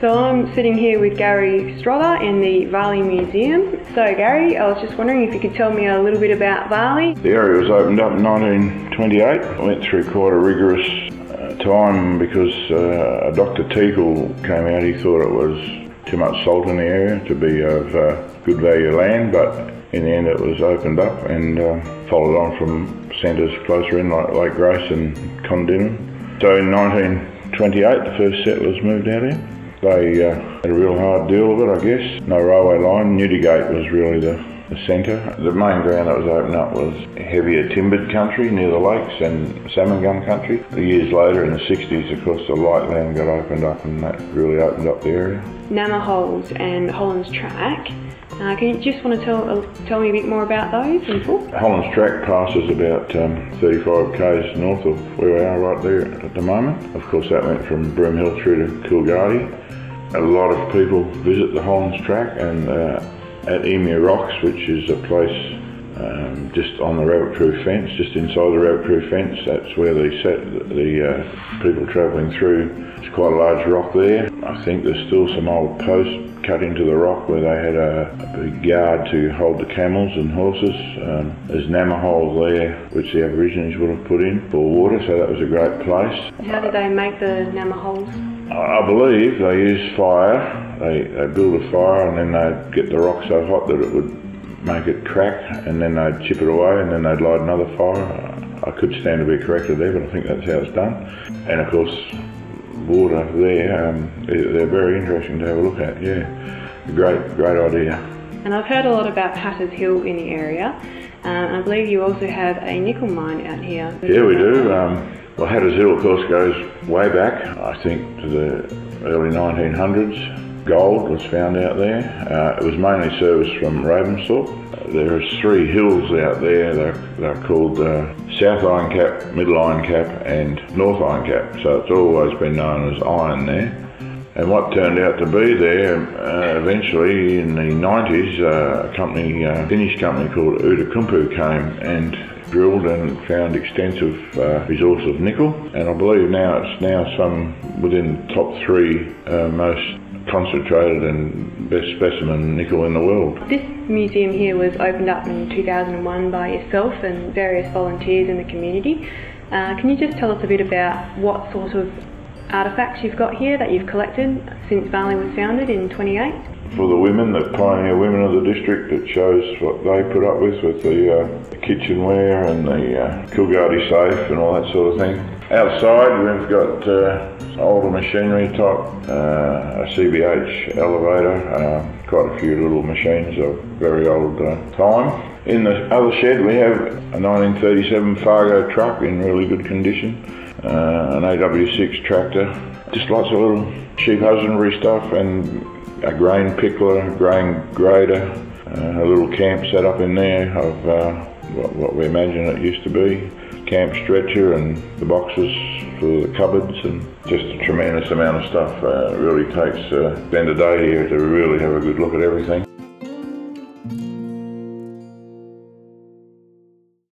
So I'm sitting here with Gary Strother in the Varley Museum. So Gary, I was just wondering if you could tell me a little bit about Varley. The area was opened up in 1928. I went through quite a rigorous uh, time because uh, Dr. Teakle came out. He thought it was too much salt in the area to be of uh, good value land, but in the end it was opened up and uh, followed on from centres closer in like Lake Grace and Kondinin. So in 1928 the first settlers moved out here. They uh, had a real hard deal of it, I guess. No railway line. Newdigate was really the, the centre. The main ground that was opened up was heavier timbered country near the lakes and salmon gum country. Years later, in the 60s, of course, the light land got opened up and that really opened up the area. Gnamma Holes and Hollands Track. Uh, can you just want to tell uh, tell me a bit more about those in full? Hollands Track passes about um, 35 k's north of where we are right there at the moment. Of course, that went from Broomhill through to Coolgardie. A lot of people visit the Hollands Track and uh, at Emu Rocks, which is a place um, just on the rabbit proof fence, just inside the rabbit proof fence. That's where they set the uh, people travelling through. It's quite a large rock there. I think there's still some old posts cut into the rock where they had a, a big yard to hold the camels and horses. Um, there's gnamma holes there, which the Aborigines would have put in for water, so that was a great place. How did they make the gnamma holes? I believe they used fire. They, they build a fire and then they'd get the rock so hot that it would make it crack and then they'd chip it away and then they'd light another fire. I could stand to be corrected there, but I think that's how it's done. And of course, water there, um, they're very interesting to have a look at. Yeah, great, great idea. And I've heard a lot about Hatters Hill in the area. Um, I believe you also have a nickel mine out here. Yeah, we do. Um, well, Hatters Hill, of course, goes way back, I think, to the early 1900s gold was found out there. Uh, it was mainly serviced from Ravensthorpe. Uh, there are three hills out there. They're, they're called uh, South Iron Cap, Middle Iron Cap, and North Iron Cap. So it's always been known as iron there. And what turned out to be there, uh, eventually in the 90s, uh, a company, a uh, Finnish company called Outokumpu came and drilled and found extensive uh, of nickel. And I believe now it's now some within the top three uh, most concentrated and best specimen nickel in the world. This museum here was opened up in 2001 by yourself and various volunteers in the community. Uh, can you just tell us a bit about what sort of artefacts you've got here that you've collected since Varley was founded in 28? For the women, the pioneer women of the district, it shows what they put up with with the, uh, the kitchenware and the uh, Coolgardie safe and all that sort of thing. Outside, we've got uh, older machinery type, uh, a CBH elevator, uh, quite a few little machines of very old uh, time. In the other shed, we have a 1937 Fargo truck in really good condition, uh, an AW6 tractor, just lots of little sheep husbandry stuff and a grain pickler, grain grader, uh, a little camp set up in there of what, what we imagine it used to be camp stretcher and the boxes for the cupboards and just a tremendous amount of stuff. Uh, it really takes uh, spend a day here to really have a good look at everything.